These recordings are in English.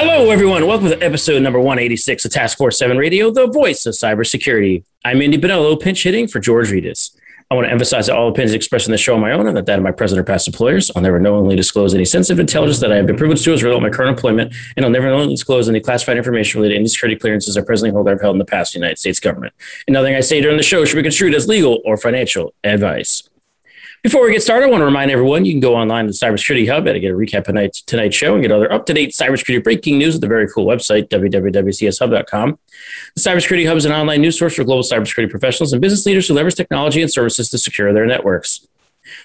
Hello, everyone. Welcome to episode number 186 of Task Force 7 Radio, the voice of cybersecurity. I'm Andy Bonillo, pinch hitting for George Rettas. I want to emphasize that all opinions expressed in the show are my own and that that of my present or past employers. I'll never knowingly disclose any sensitive intelligence that I have been privileged to as a result of my current employment, and I'll never knowingly disclose any classified information related to any security clearances I presently hold or have held in the past United States government. And nothing I say during the show should be construed as legal or financial advice. Before we get started, I want to remind everyone you can go online to the Cybersecurity Hub and get a recap of tonight's, tonight's show and get other up to date cybersecurity breaking news at the very cool website, www.cshub.com. The Cybersecurity Hub is an online news source for global cybersecurity professionals and business leaders who leverage technology and services to secure their networks.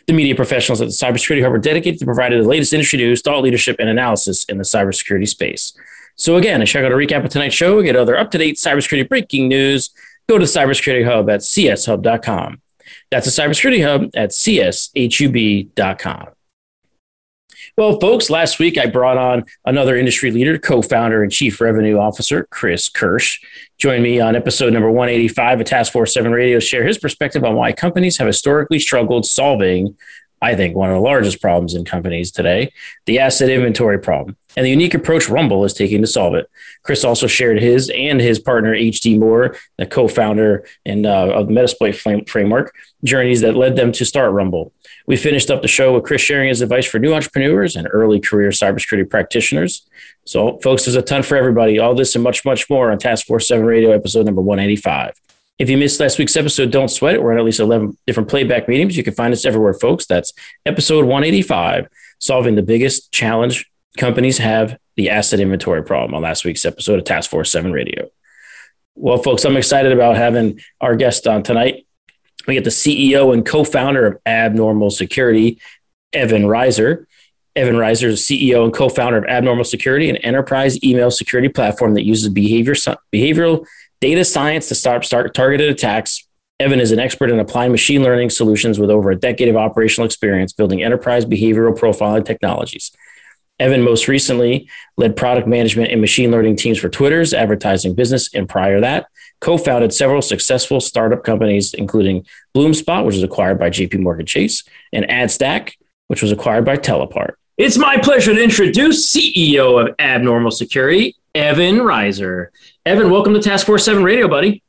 The media professionals at the Cybersecurity Hub are dedicated to providing the latest industry news, thought leadership, and analysis in the cybersecurity space. So, again, check out a recap of tonight's show and get other up to date cybersecurity breaking news. Go to Cybersecurity Hub at cshub.com. That's the Cybersecurity Hub at cshub.com. Well, folks, last week I brought on another industry leader, co founder and chief revenue officer, Chris Kirsch. Join me on episode number 185 of Task Force 7 Radio, share his perspective on why companies have historically struggled solving I think, one of the largest problems in companies today the asset inventory problem and the unique approach Rumble is taking to solve it. Chris also shared his and his partner, HD Moore, the co founder and uh, of the Metasploit framework, journeys that led them to start Rumble. We finished up the show with Chris sharing his advice for new entrepreneurs and early career cybersecurity practitioners. So, folks, there's a ton for everybody. All this and much, much more on Task Force 7 Radio, episode number 185. If you missed last week's episode, don't sweat it. We're in at least 11 different playback meetings. You can find us everywhere, folks. That's episode 185, solving the biggest challenge companies have the asset inventory problem on last week's episode of Task Force 7 Radio. Well, folks, I'm excited about having our guest on tonight. We get the CEO and co founder of Abnormal Security, Evan Reiser. Evan Reiser is CEO and co founder of Abnormal Security, an enterprise email security platform that uses behavior, behavioral data science to start, start targeted attacks. Evan is an expert in applying machine learning solutions with over a decade of operational experience building enterprise behavioral profiling technologies. Evan most recently led product management and machine learning teams for Twitter's advertising business, and prior to that, co-founded several successful startup companies, including BloomSpot, which was acquired by JP Morgan Chase, and AdStack, which was acquired by TellApart. It's my pleasure to introduce CEO of Abnormal Security, Evan Reiser. Evan, welcome to Task Force 7 Radio, buddy.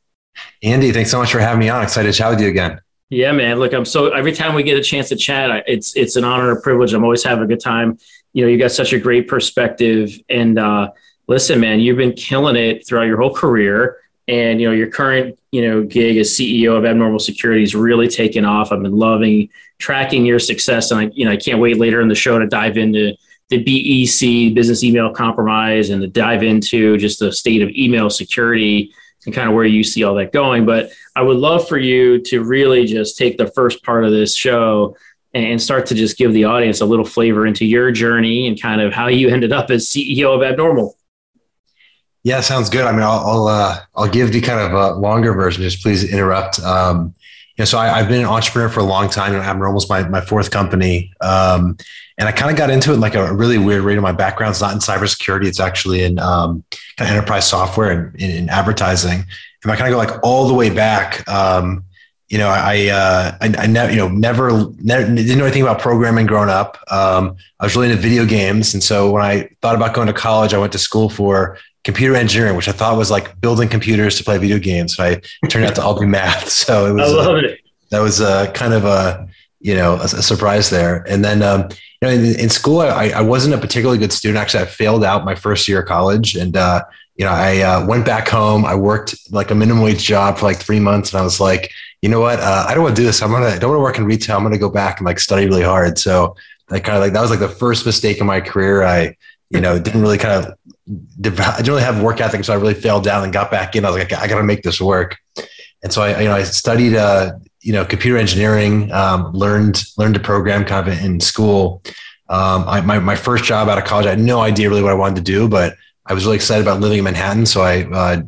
Andy, thanks so much for having me on. Excited to chat with you again. Yeah, man. Look, I'm so every time we get a chance to chat, it's it's an honor and a privilege. I'm always having a good time. You know, you got such a great perspective. And uh, listen, man, you've been killing it throughout your whole career. And you know, your current you know gig as CEO of Abnormal Security is really taken off. I've been loving tracking your success, and I you know I can't wait later in the show to dive into the BEC, business email compromise, and to dive into just the state of email security and kind of where you see all that going. But I would love for you to really just take the first part of this show and start to just give the audience a little flavor into your journey and kind of how you ended up as CEO of Abnormal. Yeah, sounds good. I mean, I'll I'll, uh, I'll give the kind of a longer version. Just please interrupt. Um, know, so I, have been an entrepreneur for a long time. Know, Abnormal's my my fourth company. Um, and I kind of got into it like a really weird rate. My background's not in cybersecurity; it's actually in um, kind of enterprise software and in, in, advertising. And I kind of go like all the way back. Um, you know, I uh, I, I never you know never, never didn't know anything about programming growing up. Um, I was really into video games, and so when I thought about going to college, I went to school for computer engineering, which I thought was like building computers to play video games. But I turned out to all be math. So it was. I love uh, it. That was uh, kind of a you know a, a surprise there. And then um, you know in, in school I, I, wasn't a particularly good student. Actually, I failed out my first year of college, and uh, you know I uh, went back home. I worked like a minimum wage job for like three months, and I was like, you know what? Uh, I don't want to do this. I'm gonna I don't want to work in retail. I'm gonna go back and like study really hard. So I kind of like that was like the first mistake in my career. I you know didn't really kind of I didn't really have work ethic, so I really failed down and got back in. I was like, I got to make this work. And so I, you know, I studied, uh, you know, computer engineering, um, learned learned to program kind of in school. Um, I, my my first job out of college, I had no idea really what I wanted to do, but I was really excited about living in Manhattan. So I, uh,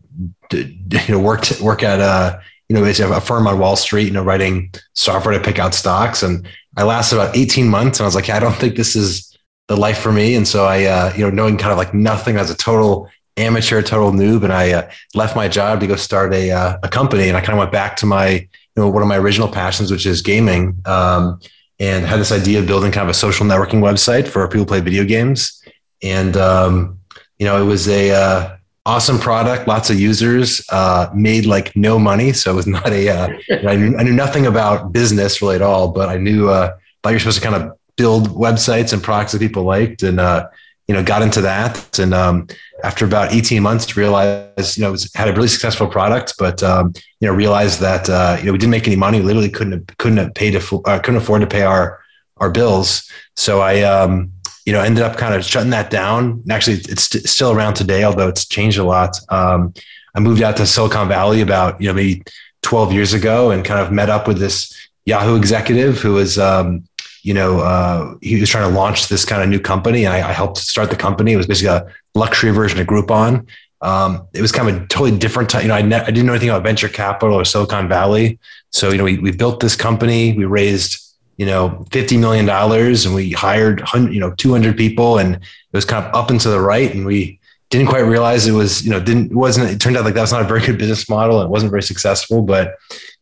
you know, worked, work at, uh, you know, basically a firm on Wall Street, you know, writing software to pick out stocks. And I lasted about 18 months and I was like, I don't think this is the life for me. And so I, uh, you know, knowing kind of like nothing as a total amateur, total noob. And I uh, left my job to go start a, uh, a company. And I kind of went back to my, you know, one of my original passions, which is gaming. Um, and had this idea of building kind of a social networking website for people who play video games. And, um, you know, it was a, uh, awesome product, lots of users, uh, made like no money. So it was not a, uh, I, knew, I knew nothing about business really at all, but I knew, uh, thought you're supposed to kind of build websites and products that people liked and, uh, you know, got into that. And, um, after about 18 months realized, you know, was, had a really successful product, but, um, you know, realized that, uh, you know, we didn't make any money. We literally couldn't, have, couldn't have paid, uh, couldn't afford to pay our, our bills. So I, um, you know, ended up kind of shutting that down. And actually, it's st- still around today, although it's changed a lot. Um, I moved out to Silicon Valley about, you know, maybe 12 years ago and kind of met up with this Yahoo executive who was, um, you know, uh, he was trying to launch this kind of new company. And I, I, helped start the company. It was basically a luxury version of Groupon. Um, it was kind of a totally different time. You know, I, ne- I didn't know anything about venture capital or Silicon Valley. So, you know, we, we built this company, we raised you know, $50 million and we hired, you know, 200 people and it was kind of up and to the right. And we didn't quite realize it was, you know, didn't, it wasn't, it turned out like that was not a very good business model. It wasn't very successful, but,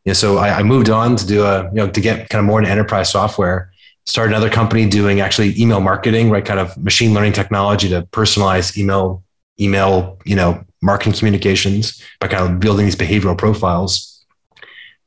you know, so I, I moved on to do a, you know, to get kind of more into enterprise software, started another company doing actually email marketing, right? Kind of machine learning technology to personalize email, email, you know, marketing communications by kind of building these behavioral profiles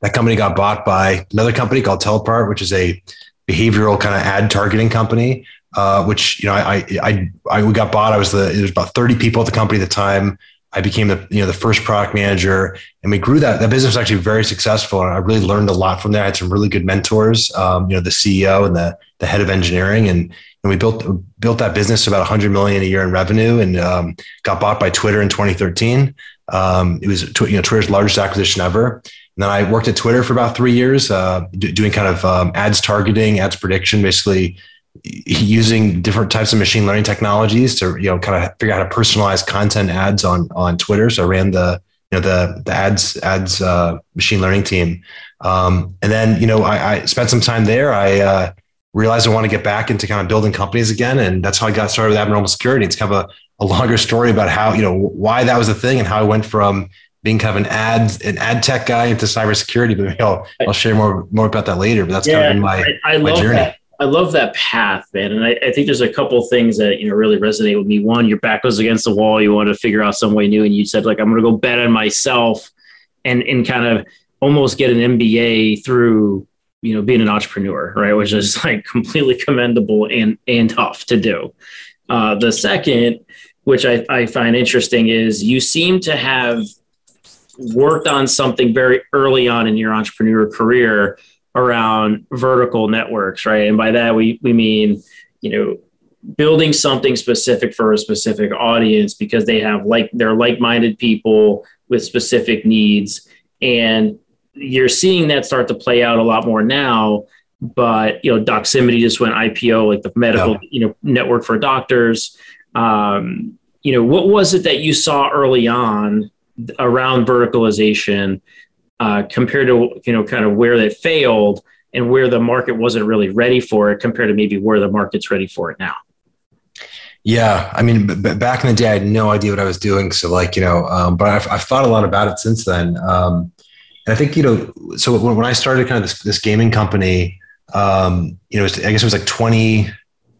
that company got bought by another company called TellApart, which is a behavioral kind of ad targeting company. Uh, which you know, I, I, I, we got bought. I was the there was about thirty people at the company at the time. I became the you know the first product manager, and we grew that. That business was actually very successful, and I really learned a lot from there. I had some really good mentors. Um, you know, the CEO and the the head of engineering, and and we built built that business about 100 million a year in revenue, and um, got bought by Twitter in 2013. Um, it was you know Twitter's largest acquisition ever, and then I worked at Twitter for about three years, uh, doing kind of um, ads targeting, ads prediction, basically using different types of machine learning technologies to you know kind of figure out how to personalize content ads on on Twitter. So I ran the you know the the ads ads uh, machine learning team, um, and then you know I, I, spent some time there. I uh, realized I want to get back into kind of building companies again, and that's how I got started with Abnormal Security. It's kind of a, a longer story about how you know why that was a thing and how I went from being kind of an ad an ad tech guy into cybersecurity. But maybe I'll I'll share more more about that later. But that's yeah, kind of been my I, I my journey. That. I love that path, man. And I, I, think there's a couple things that you know really resonate with me. One, your back was against the wall. You wanted to figure out some way new, and you said like I'm going to go bet on myself, and and kind of almost get an MBA through you know being an entrepreneur, right? Which is like completely commendable and and tough to do. Uh, the second, which I, I find interesting, is you seem to have worked on something very early on in your entrepreneur career around vertical networks, right? And by that we we mean, you know, building something specific for a specific audience because they have like they're like-minded people with specific needs and you're seeing that start to play out a lot more now but you know doximity just went ipo like the medical yeah. you know network for doctors um, you know what was it that you saw early on around verticalization uh, compared to you know kind of where they failed and where the market wasn't really ready for it compared to maybe where the market's ready for it now yeah i mean b- back in the day i had no idea what i was doing so like you know um, but I've, I've, thought a lot about it since then um, and i think you know so when, when i started kind of this, this gaming company um, you know i guess it was like 20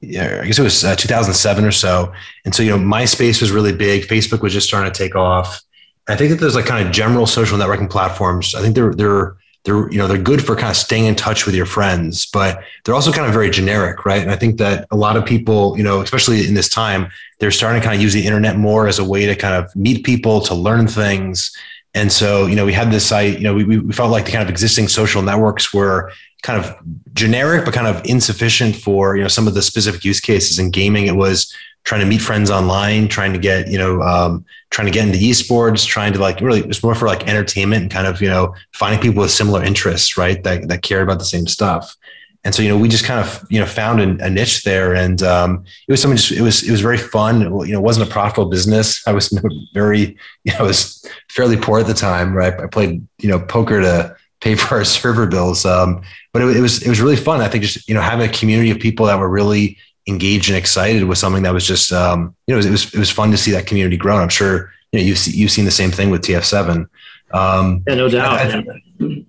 yeah, I guess it was uh, 2007 or so. And so, you know, MySpace was really big. Facebook was just starting to take off. I think that there's like kind of general social networking platforms. I think they're they're they're you know they're good for kind of staying in touch with your friends, but they're also kind of very generic, right? And I think that a lot of people, you know, especially in this time, they're starting to kind of use the internet more as a way to kind of meet people, to learn things. And so, you know, we had this site, you know, we, we felt like the kind of existing social networks were kind of generic, but kind of insufficient for, you know, some of the specific use cases in gaming. It was trying to meet friends online, trying to get, you know, um, trying to get into esports, trying to like really, it's more for like entertainment and kind of, you know, finding people with similar interests, right? That, that care about the same stuff. And so, you know, we just kind of, you know, found a, a niche there and um, it was something just, it was, it was very fun. It, you know, it wasn't a profitable business. I was very, you know, I was fairly poor at the time, right? I played, you know, poker to pay for our server bills. Um, but it, it was, it was really fun. I think just, you know, having a community of people that were really engaged and excited with something that was just, um, you know, it was, it was, it was fun to see that community grow. And I'm sure, you know, you've, you've seen the same thing with TF7. Um, yeah, no doubt, I, I,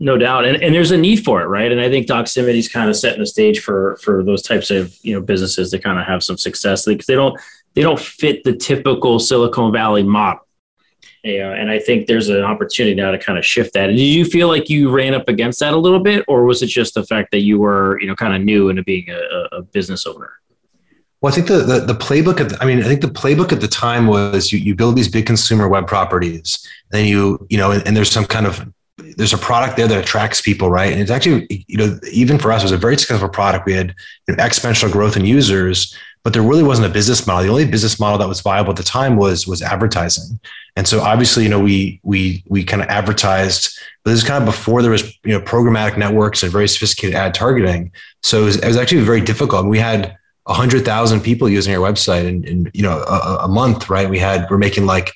no doubt, and and there's a need for it, right? And I think Doximity is kind of setting the stage for for those types of you know businesses to kind of have some success because they don't they don't fit the typical Silicon Valley model. Yeah, and I think there's an opportunity now to kind of shift that. Did you feel like you ran up against that a little bit, or was it just the fact that you were, you know, kind of new into being a, a business owner? Well, I think the, the, the playbook the, I mean, I think the playbook at the time was you, you build these big consumer web properties, then you, you know, and, and, there's some kind of, there's a product there that attracts people, right? And it's actually, you know, even for us, it was a very successful product. We had you know, exponential growth in users, but there really wasn't a business model. The only business model that was viable at the time was, was advertising. And so obviously, you know, we, we, we kind of advertised, but this is kind of before there was, you know, programmatic networks and very sophisticated ad targeting. So it was, it was actually very difficult. We had, hundred thousand people using our website in, in you know a, a, month, right? We had we're making like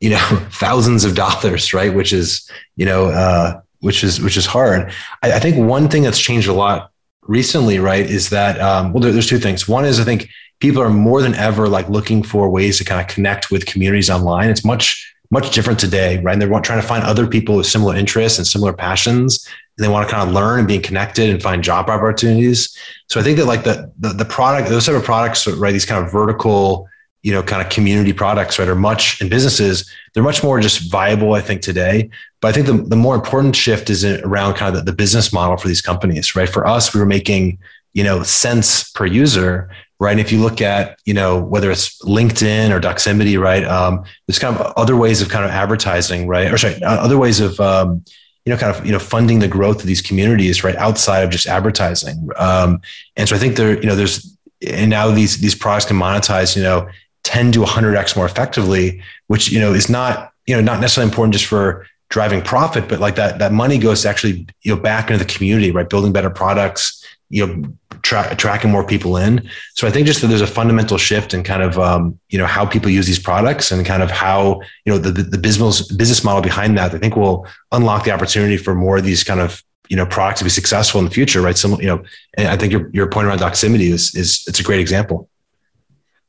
you know thousands of dollars, right? Which is you know uh, which is which is hard. I, I, think one thing that's changed a lot recently, right, is that um, well, there, there's two things. One is I think people are more than ever like looking for ways to kind of connect with communities online. It's much much different today, right? And they're trying to find other people with similar interests and similar passions and they want to kind of learn and being connected and find job opportunities. So I think that like the, the, the product, those type of products, right? These kind of vertical, you know, kind of community products, right? Are much in businesses, they're much more just viable, I think today. But I think the, the more important shift is around kind of the, the business model for these companies, right? For us, we were making, you know, cents per user, right? And if you look at, you know, whether it's LinkedIn or Doximity, right? Um, there's kind of other ways of kind of advertising, right? Or sorry, other ways of, um, you know, kind of, you know, funding the growth of these communities right outside of just advertising. Um, and so I think there, you know, there's, and now these, these products can monetize, you know, 10 to 100x more effectively, which, you know, is not, you know, not necessarily important just for driving profit, but like that, that money goes actually, you know, back into the community, right? Building better products, you know, tra- tracking more people in. So I think just that there's a fundamental shift in kind of um, you know how people use these products and kind of how you know the, the, the business business model behind that. I think will unlock the opportunity for more of these kind of you know products to be successful in the future, right? Some you know, and I think your your point around Doximity is is it's a great example.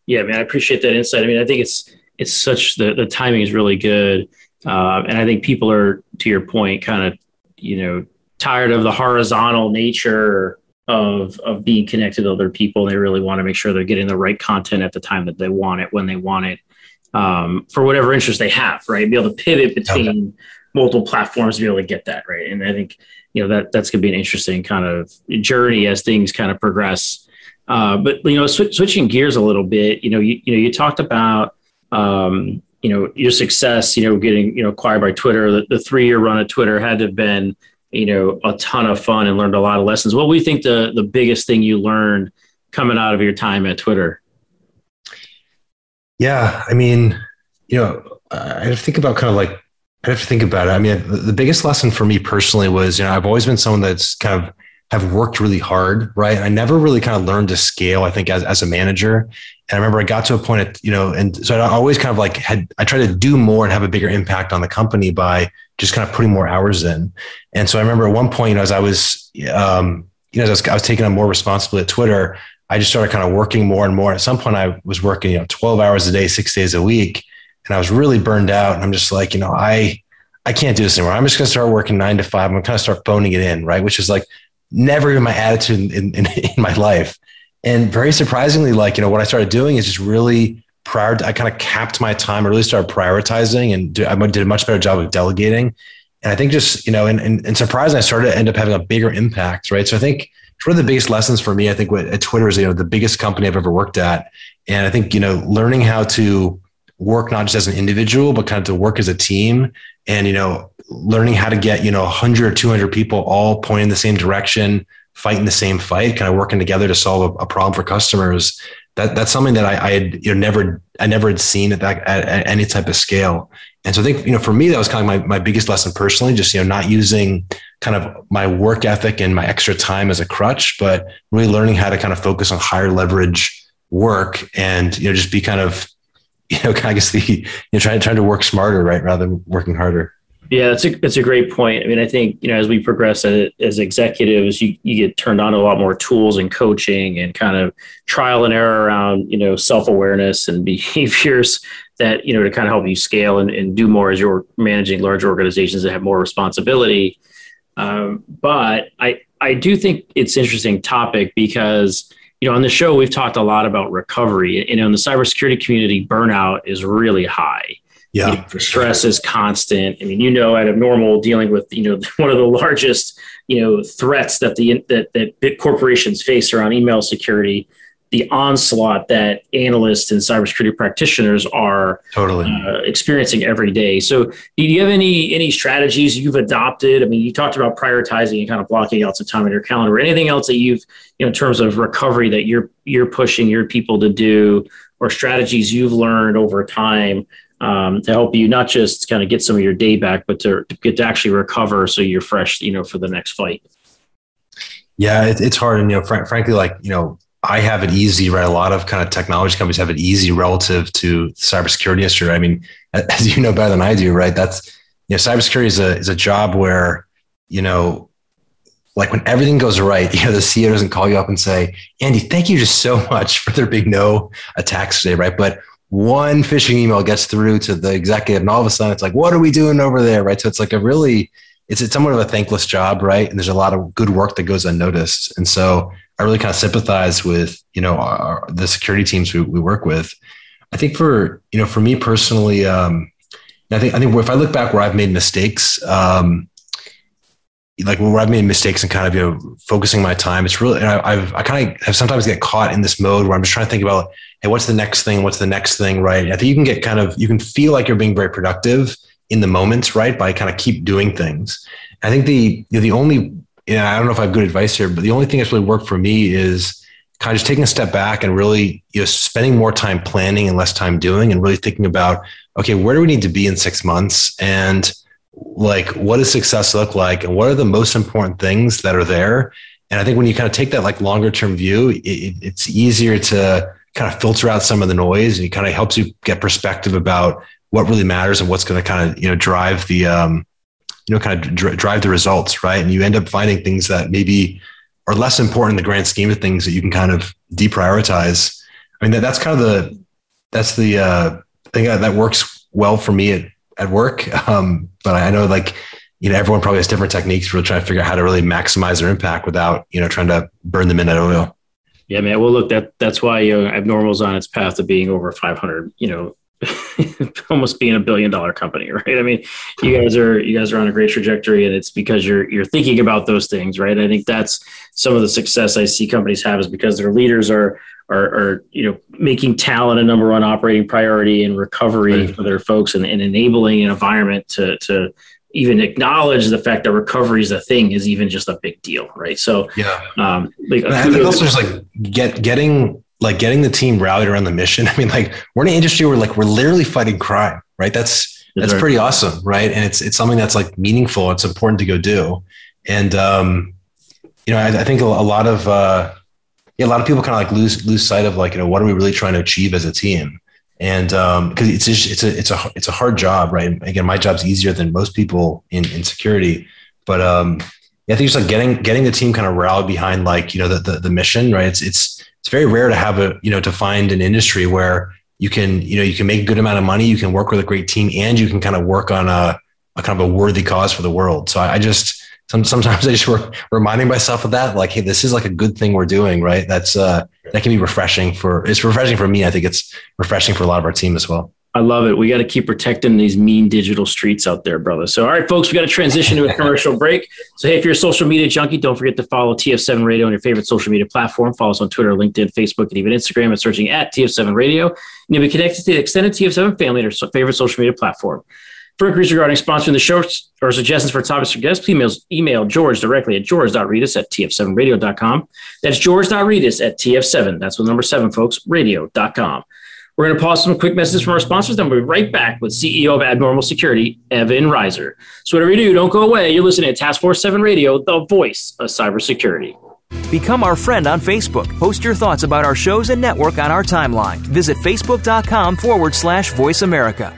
Yeah, I mean, I appreciate that insight. I mean, I think it's it's such the the timing is really good, uh, and I think people are to your point, kind of you know tired of the horizontal nature of of being connected to other people. They really want to make sure they're getting the right content at the time that they want it when they want it um, for whatever interest they have. Right, be able to pivot between okay. multiple platforms to be able to get that right. And I think you know that that's going to be an interesting kind of journey as things kind of progress. Uh, but you know, sw- switching gears a little bit, you know, you, you know, you talked about um, you know your success, you know, getting you know acquired by Twitter. The, the three year run of Twitter had to have been you know a ton of fun and learned a lot of lessons. What we think the the biggest thing you learned coming out of your time at Twitter? Yeah, I mean, you know, I have to think about kind of like I have to think about it. I mean, the biggest lesson for me personally was, you know, I've always been someone that's kind of have worked really hard, right? I never really kind of learned to scale, I think, as, as a manager. And I remember I got to a point at, you know, and so I always kind of like had, I tried to do more and have a bigger impact on the company by just kind of putting more hours in. And so I remember at one point, you know, as I was, um, you know, as I was, I was taking on more responsibility at Twitter, I just started kind of working more and more. At some point, I was working, you know, 12 hours a day, six days a week. And I was really burned out. And I'm just like, you know, I, I can't do this anymore. I'm just going to start working nine to five. I'm going to kind of start phoning it in, right? Which is like never been my attitude in, in, in my life. And very surprisingly, like, you know, what I started doing is just really prior, I kind of capped my time. I really started prioritizing and I did a much better job of delegating. And I think just, you know, and, and, and surprisingly, I started to end up having a bigger impact, right? So I think one of the biggest lessons for me, I think at Twitter is, you know, the biggest company I've ever worked at. And I think, you know, learning how to work not just as an individual, but kind of to work as a team and, you know, learning how to get, you know, 100 or 200 people all pointing the same direction, fighting the same fight, kind of working together to solve a, a problem for customers that that's something that I, I had you know never I never had seen at that at, at, any type of scale. And so I think you know for me that was kind of my my biggest lesson personally, just you know not using kind of my work ethic and my extra time as a crutch, but really learning how to kind of focus on higher leverage work and you know just be kind of you know kind of guess the you know trying trying to work smarter right rather than working harder. Yeah, that's a that's a great point. I mean, I think you know as we progress as, as, executives, you you get turned on to a lot more tools and coaching and kind of trial and error around you know self awareness and behaviors that you know to kind of help you scale and, and do more as you're managing large organizations that have more responsibility. Um, but I I do think it's interesting topic because you know on the show we've talked a lot about recovery. Know, in the cybersecurity community, burnout is really high yeah, you know, stress is constant. I mean, you know, at Abnormal dealing with you know one of the largest you know threats that the that that big corporations face around email security, the onslaught that analysts and cybersecurity practitioners are totally uh, experiencing every day. So, do you have any any strategies you've adopted? I mean, you talked about prioritizing and kind of blocking out some time in your calendar. Anything else that you've you know in terms of recovery that you're you're pushing your people to do, or strategies you've learned over time um, to help you not just kind of get some of your day back, but to, to, get to actually recover so you're fresh, you know, for the next fight. Yeah, it, it's hard. And, you know, fr- frankly, like, you know, I have it easy, right? A lot of kind of technology companies have it easy relative to cybersecurity industry. I mean, as you know better than I do, right? That's, you know, cybersecurity is a, is a job where, you know, like when everything goes right, you know, the CEO doesn't call you up and say, Andy, thank you just so much for there being no attacks today, right? But one phishing email gets through to the executive and all of a sudden it's like what are we doing over there? Right? So it's like a really it's, it's somewhat of a thankless job right? And there's a lot of good work that goes unnoticed. And so i really kind of sympathize with you know our, the security teams we, we work with. I think for you know for me personally um i think i think if i look back where i've made mistakes um like where I've made mistakes and kind of you know focusing my time, it's really I, have I kind of have sometimes get caught in this mode where I'm just trying to think about hey what's the next thing what's the next thing right? I think you can get kind of you can feel like you're being very productive in the moments, right by kind of keep doing things. I think the you know, the only you know, I don't know if I have good advice here, but the only thing that's really worked for me is kind of just taking a step back and really you know spending more time planning and less time doing and really thinking about okay where do we need to be in six months? And like what does success look like? And what are the most important things that are there? And i think when you kind of take that like longer term view it, it's easier to kind of filter out some of the noise and it kind of helps you get perspective about what really matters and what's going to kind of you know drive the um, you know kind of dr- drive the results right and you end up finding things that maybe are less important in the grand scheme of things that you can kind of deprioritize i mean that, that's kind of the that's the uh, thing that works well for me at at work. Um, but I know like, you know, everyone probably has different techniques for trying to figure out how to really maximize their impact without, you know, trying to burn the midnight oil. Yeah, man. Well, look, that that's why you know, Abnormal's on its path to being over 500. You know, almost being a billion dollar company, right? I mean, you guys are you guys are on a great trajectory, and it's because you're you're thinking about those things, right? I think that's some of the success I see companies have is because their leaders are are, are you know making talent a number one operating priority and recovery right. for their folks and, and enabling an environment to to even acknowledge the fact that recovery is a thing is even just a big deal, right? So yeah, um, like, I think also just like get getting like getting the team rallied around the mission. I mean, like we're in an industry where like we're literally fighting crime, right? That's that's right. pretty awesome, right? And it's it's something that's like meaningful. It's important to go do, and um, you know, I, I think a, a lot of uh, yeah, a lot of people kind of like lose lose sight of like you know what are we really trying to achieve as a team, and um, because it's just, it's a it's a it's a hard job, right? Again, my job's easier than most people in in security, but um, yeah, I think just like getting getting the team kind of rallied behind like you know the, the the mission, right? It's it's it's very rare to have a you know to find an industry where you can you know you can make a good amount of money, you can work with a great team, and you can kind of work on a, a kind of a worthy cause for the world. So I, I just sometimes I just re- reminding myself of that, like, hey, this is like a good thing we're doing, right? That's uh, that can be refreshing for. It's refreshing for me. I think it's refreshing for a lot of our team as well. I love it. We got to keep protecting these mean digital streets out there, brother. So, all right, folks, we got to transition to a commercial break. So, hey, if you're a social media junkie, don't forget to follow TF7 Radio on your favorite social media platform. Follow us on Twitter, LinkedIn, Facebook, and even Instagram by searching at TF7 Radio. And you'll be connected to the extended TF7 family and your favorite social media platform. For inquiries regarding sponsoring the show or suggestions for topics or guests, please email George directly at george.rettas at tf7radio.com. That's george.rettas at tf7. That's with number seven, folks, radio.com. We're going to pause some quick messages from our sponsors, then we'll be right back with CEO of Abnormal Security, Evan Reiser. So whatever you do, don't go away. You're listening to Task Force 7 Radio, the voice of cybersecurity. Become our friend on Facebook. Post your thoughts about our shows and network on our timeline. Visit facebook.com forward slash voice America.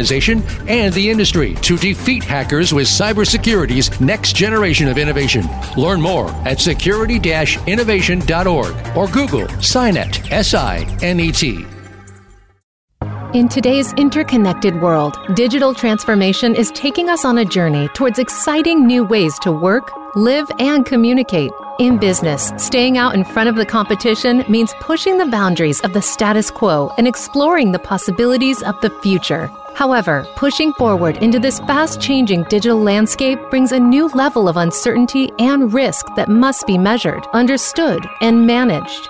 and the industry to defeat hackers with cybersecurity's next generation of innovation. Learn more at security innovation.org or Google SINET, S I N E T. In today's interconnected world, digital transformation is taking us on a journey towards exciting new ways to work, live, and communicate. In business, staying out in front of the competition means pushing the boundaries of the status quo and exploring the possibilities of the future. However, pushing forward into this fast changing digital landscape brings a new level of uncertainty and risk that must be measured, understood, and managed.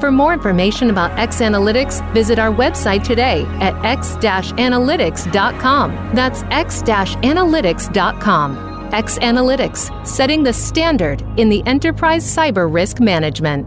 For more information about X Analytics, visit our website today at x-analytics.com. That's x-analytics.com. X Analytics, setting the standard in the enterprise cyber risk management.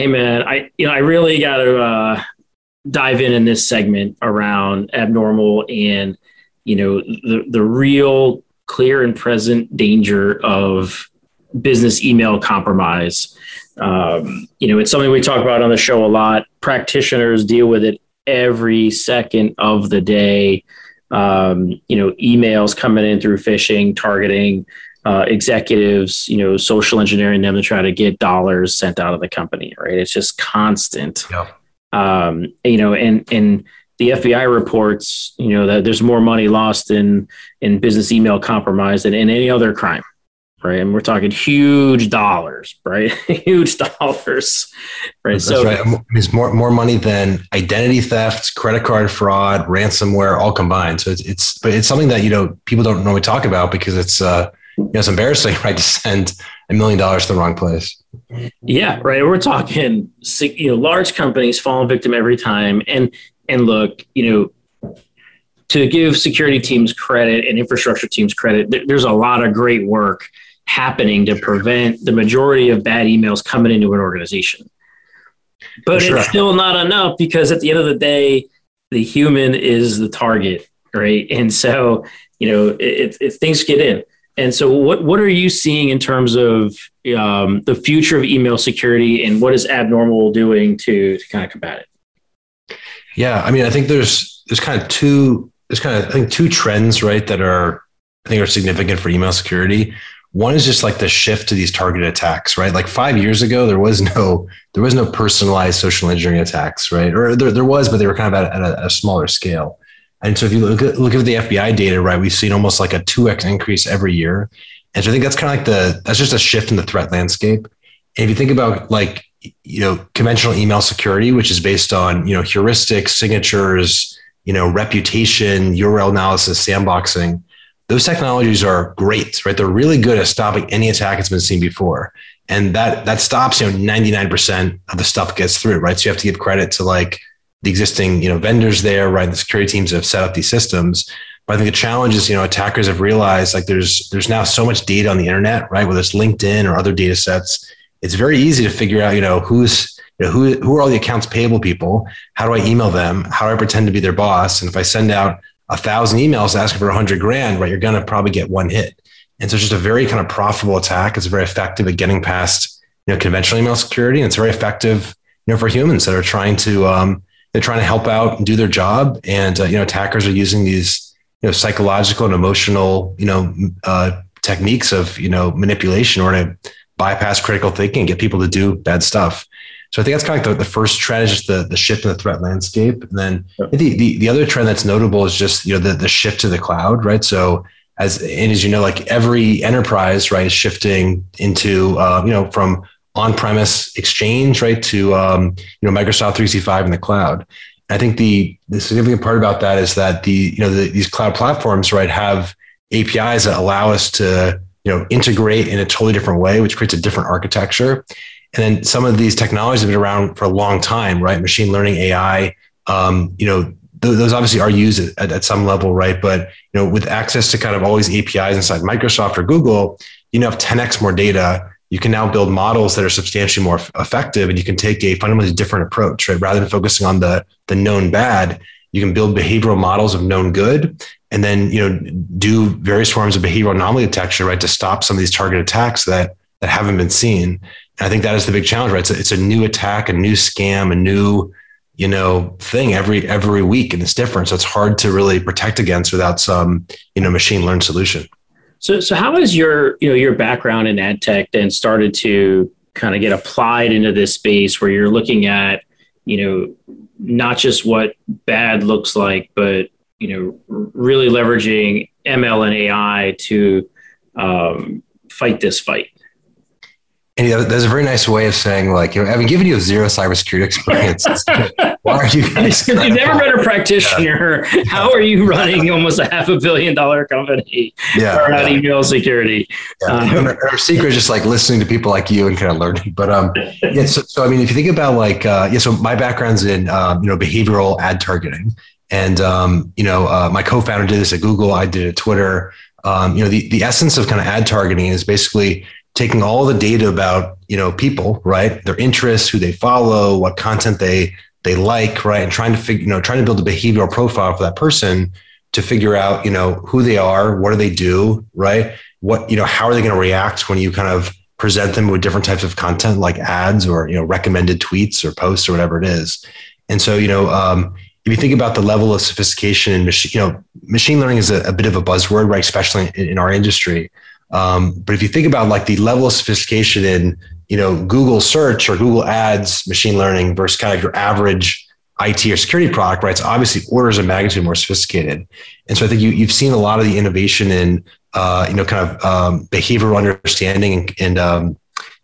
hey man, I you know I really got to uh, dive in in this segment around abnormal and you know the the real clear and present danger of business email compromise. Um, you know, it's something we talk about on the show a lot. Practitioners deal with it every second of the day. Um, you know, emails coming in through phishing, targeting, uh, executives, you know, social engineering them to try to get dollars sent out of the company, right? It's just constant. Yeah. Um, you know, and and the FBI reports, you know, that there's more money lost in in business email compromise than in any other crime, right? And we're talking huge dollars, right? huge dollars, right? That's so right. It's more more money than identity theft, credit card fraud, ransomware, all combined. So it's it's but it's something that you know people don't normally talk about because it's uh you know, it's embarrassing, right, to send a million dollars to the wrong place. Yeah, right. We're talking, you know, large companies falling victim every time. And and look, you know, to give security teams credit and infrastructure teams credit, there's a lot of great work happening to prevent the majority of bad emails coming into an organization. But sure. it's still not enough because at the end of the day, the human is the target, right? And so you know, if, if things get in. And so, what what are you seeing in terms of um, the future of email security, and what is Abnormal doing to to kind of combat it? Yeah, I mean, I think there's there's kind of two there's kind of I think two trends right that are I think are significant for email security. One is just like the shift to these targeted attacks, right? Like five years ago, there was no there was no personalized social engineering attacks, right? Or there, there was, but they were kind of at, at a, a smaller scale. And so if you look at, look at the FBI data, right, we've seen almost like a 2x increase every year. And so I think that's kind of like the, that's just a shift in the threat landscape. And if you think about like, you know, conventional email security, which is based on, you know, heuristics, signatures, you know, reputation, URL analysis, sandboxing, those technologies are great, right? They're really good at stopping any attack that's been seen before. And that, that stops, you know, 99% of the stuff gets through, right? So you have to give credit to like, the existing you know vendors there, right? The security teams have set up these systems. But I think the challenge is, you know, attackers have realized like there's there's now so much data on the internet, right? Whether it's LinkedIn or other data sets, it's very easy to figure out, you know, who's you know, who who are all the accounts payable people? How do I email them? How do I pretend to be their boss? And if I send out a thousand emails asking for a hundred grand, right, you're gonna probably get one hit. And so it's just a very kind of profitable attack. It's very effective at getting past you know conventional email security, and it's very effective you know for humans that are trying to um, they're trying to help out and do their job. And uh, you know, attackers are using these you know psychological and emotional you know uh, techniques of you know manipulation or to bypass critical thinking and get people to do bad stuff. So I think that's kind of like the, the first trend is just the, the shift in the threat landscape. And then the, the, the other trend that's notable is just, you know, the, the shift to the cloud, right? So as, and as you know, like every enterprise, right, is shifting into, uh, you know, from on-premise exchange, right, to um, you know Microsoft 365 in the cloud. I think the the significant part about that is that the you know the, these cloud platforms, right, have APIs that allow us to you know integrate in a totally different way, which creates a different architecture. And then some of these technologies have been around for a long time, right? Machine learning, AI, um, you know, th- those obviously are used at, at, some level, right? But you know, with access to kind of all these APIs inside Microsoft or Google, you know, have 10x more data you can now build models that are substantially more effective and you can take a fundamentally different approach right? Rather than focusing on the the known bad you can build behavioral models of known good and then you know do various forms of behavioral anomaly detection right to stop some of these target attacks that that haven't been seen. And i think that is the big challenge right? It's a, it's a new attack a new scam a new you know thing every every week and it's different. So it's hard to really protect against without some you know machine learned solution so, so how has your you know your background in ad tech then started to kind of get applied into this space where you're looking at you know not just what bad looks like, but you know really leveraging ML and AI to um, fight this fight. And you know, there's a very nice way of saying, like, you know, having given you zero cybersecurity experience, why are you guys? You've never been a practitioner. Yeah. How are you running almost a half a billion dollar company yeah, around yeah. email security? Yeah. Um, our, our, secret is just like listening to people like you and kind of learning. But um, yeah. So, so I mean, if you think about like, uh, yeah. So my background's in um, you know behavioral ad targeting, and um, you know, uh, my co-founder did this at Google. I did it at Twitter. Um, you know, the the essence of kind of ad targeting is basically taking all the data about you know people right? Their interests who they follow what content they they like right? And trying to figure you know trying to build a behavioral profile for that person to figure out you know who they are what do they do right? What you know how are they going to react when you kind of present them with different types of content like ads or you know recommended tweets or posts or whatever it is. And so you know um, if you think about the level of sophistication in machine you know machine learning is a, a bit of a buzzword right? Especially in, in our industry um, but if you think about like the level of sophistication in, you know, Google search or Google ads, machine learning versus kind of your average IT or security product, right? It's obviously orders of magnitude more sophisticated. And so I think you, you've seen a lot of the innovation in, uh, you know, kind of um, behavioral understanding and, and um,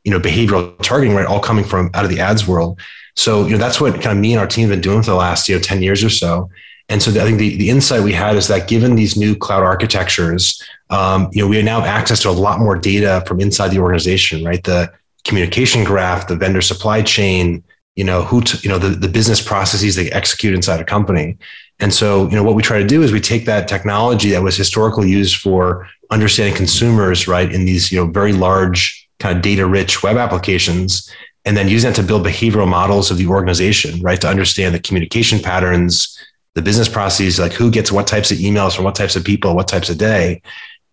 you know, behavioral targeting, right? All coming from out of the ads world. So, you know, that's what kind of me and our team have been doing for the last, you know, 10 years or so. And so I think the, the insight we had is that given these new cloud architectures, um, you know, we now have access to a lot more data from inside the organization, right? The communication graph, the vendor supply chain, you know, who, t- you know, the, the business processes they execute inside a company. And so, you know, what we try to do is we take that technology that was historically used for understanding consumers, right, in these, you know, very large kind of data rich web applications, and then use that to build behavioral models of the organization, right, to understand the communication patterns, the business processes, like who gets what types of emails from what types of people, what types of day.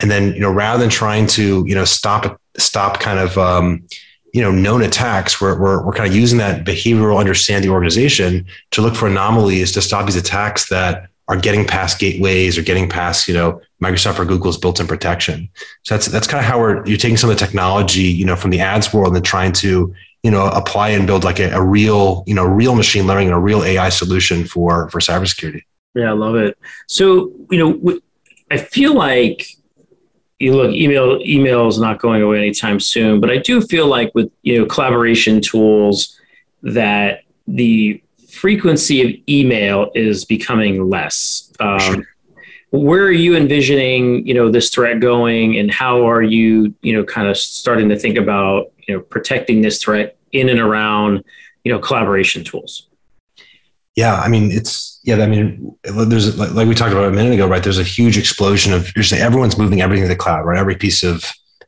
And then, you know, rather than trying to, you know, stop, stop kind of, um, you know, known attacks, we're, we're, we're kind of using that behavioral understanding organization to look for anomalies to stop these attacks that are getting past gateways or getting past, you know, Microsoft or Google's built-in protection. So that's that's kind of how we're you're taking some of the technology, you know, from the ads world and then trying to, you know, apply and build like a, a real, you know, real machine learning and a real AI solution for for cybersecurity. Yeah, I love it. So, you know, I feel like you look email email is not going away anytime soon, but I do feel like with you know collaboration tools that the frequency of email is becoming less. Um, sure. Where are you envisioning, you know, this threat going, and how are you, you know, kind of starting to think about, you know, protecting this threat in and around, you know, collaboration tools? Yeah, I mean, it's yeah. I mean, there's like we talked about a minute ago, right? There's a huge explosion of everyone's moving everything to the cloud, right? Every piece of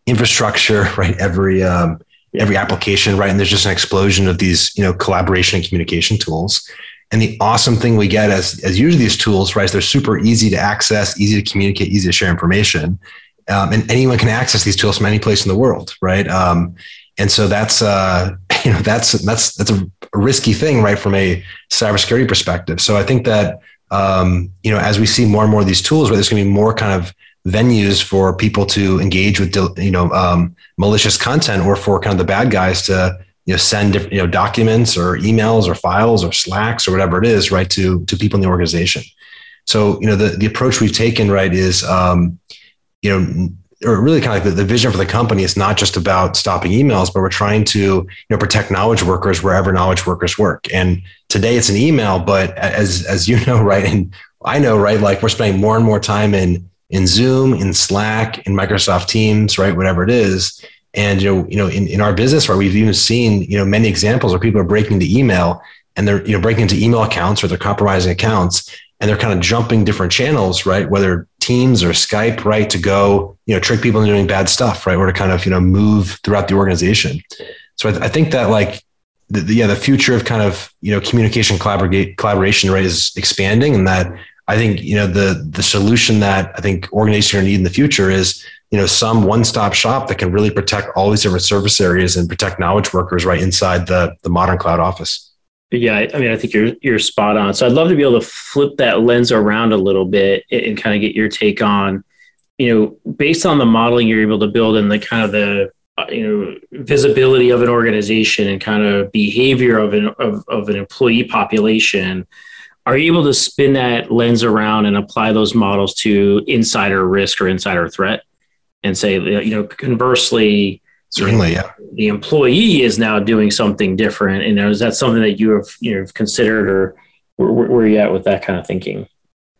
infrastructure, right? Every um, every application, right? And there's just an explosion of these, you know, collaboration and communication tools. And the awesome thing we get as as using these tools, right? Is they're super easy to access, easy to communicate, easy to share information, um, and anyone can access these tools from any place in the world, right? Um, and so that's uh, you know that's that's that's a risky thing, right, from a cybersecurity perspective. So I think that um, you know as we see more and more of these tools, where there's going to be more kind of venues for people to engage with you know um, malicious content, or for kind of the bad guys to you know send you know documents or emails or files or slacks or whatever it is, right, to to people in the organization. So you know the the approach we've taken, right, is um, you know or really kind of like the, the, vision for the company is not just about stopping emails, but we're trying to, you know, protect knowledge workers wherever knowledge workers work. And today it's an email, but as, as you know, right. And I know, right. Like we're spending more and more time in, in Zoom, in Slack, in Microsoft Teams, right. Whatever it is. And, you know, you know, in, in our business, right, we've even seen, you know, many examples where people are breaking into email and they're, you know, breaking into email accounts or they're compromising accounts and they're kind of jumping different channels, right? Whether Teams or Skype, right, to go, you know, trick people into doing bad stuff, right, or to kind of, you know, move throughout the organization. So I, th- I think that like, the, the, yeah, the future of kind of you know communication collaborate collaboration right is expanding, and that I think you know the the solution that I think organizations are need in the future is you know some one stop shop that can really protect all these different service areas and protect knowledge workers right inside the the modern cloud office. Yeah, I mean, I think you're you're spot on. So I'd love to be able to flip that lens around a little bit and kind of get your take on, you know, based on the modeling you're able to build and the kind of the uh, you know visibility of an organization and kind of behavior of an of, of an employee population. Are you able to spin that lens around and apply those models to insider risk or insider threat, and say, you know, conversely, Certainly, yeah. The employee is now doing something different. And is that something that you have you know considered, or where, where are you at with that kind of thinking?